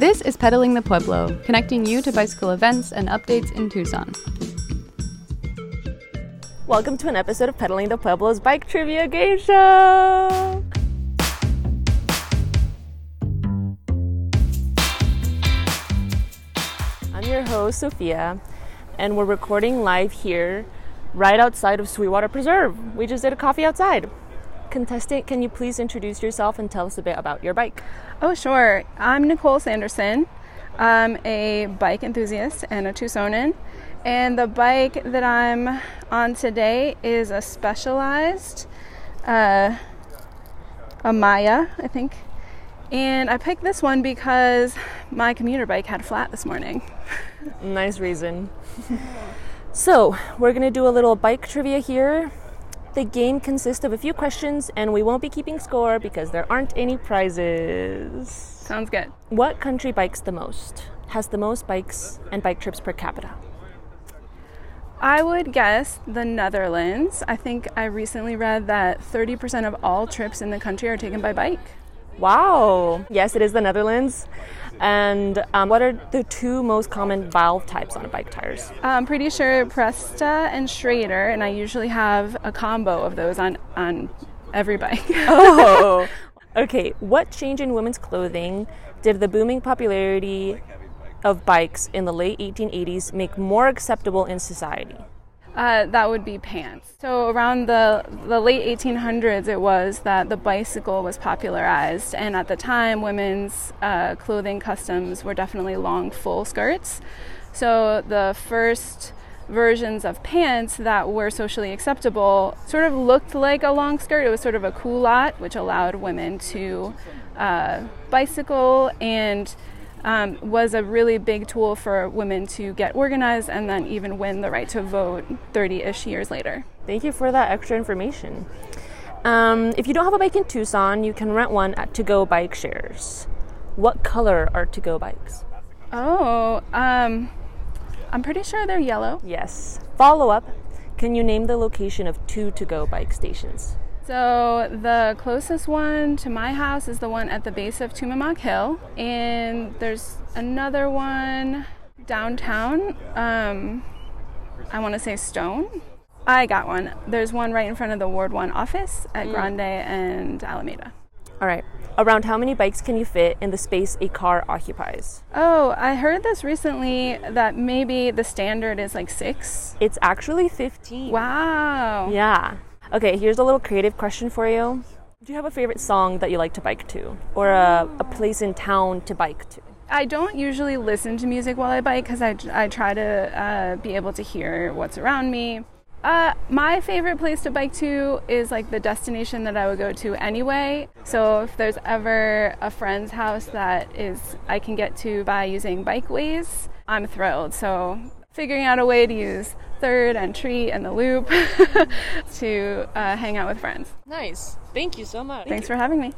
This is Pedaling the Pueblo, connecting you to bicycle events and updates in Tucson. Welcome to an episode of Pedaling the Pueblo's Bike Trivia Game Show. I'm your host, Sofia, and we're recording live here right outside of Sweetwater Preserve. We just did a coffee outside. Contestant, can you please introduce yourself and tell us a bit about your bike? Oh, sure. I'm Nicole Sanderson. I'm a bike enthusiast and a Tucsonan. And the bike that I'm on today is a specialized, uh, a Maya, I think. And I picked this one because my commuter bike had flat this morning. nice reason. so, we're going to do a little bike trivia here. The game consists of a few questions, and we won't be keeping score because there aren't any prizes. Sounds good. What country bikes the most? Has the most bikes and bike trips per capita? I would guess the Netherlands. I think I recently read that 30% of all trips in the country are taken by bike. Wow. Yes, it is the Netherlands. And um, what are the two most common valve types on bike tires? I'm pretty sure Presta and Schrader, and I usually have a combo of those on, on every bike. oh, okay. What change in women's clothing did the booming popularity of bikes in the late 1880s make more acceptable in society? Uh, that would be pants. So around the the late 1800s, it was that the bicycle was popularized, and at the time, women's uh, clothing customs were definitely long, full skirts. So the first versions of pants that were socially acceptable sort of looked like a long skirt. It was sort of a culotte, which allowed women to uh, bicycle and um, was a really big tool for women to get organized and then even win the right to vote 30 ish years later. Thank you for that extra information. Um, if you don't have a bike in Tucson, you can rent one at Tugo Bike Shares. What color are Tugo bikes? Oh, um, I'm pretty sure they're yellow. Yes. Follow up Can you name the location of two Tugo bike stations? So the closest one to my house is the one at the base of Tumamoc Hill, and there's another one downtown. Um, I want to say Stone. I got one. There's one right in front of the Ward One office at mm. Grande and Alameda. All right. Around how many bikes can you fit in the space a car occupies? Oh, I heard this recently that maybe the standard is like six. It's actually 15. Wow. Yeah. Okay, here's a little creative question for you. Do you have a favorite song that you like to bike to, or a, a place in town to bike to? I don't usually listen to music while I bike because I, I try to uh, be able to hear what's around me. Uh, my favorite place to bike to is like the destination that I would go to anyway. So if there's ever a friend's house that is I can get to by using bikeways, I'm thrilled. So figuring out a way to use third and tree and the loop to uh, hang out with friends. Nice. Thank you so much. Thanks for having me.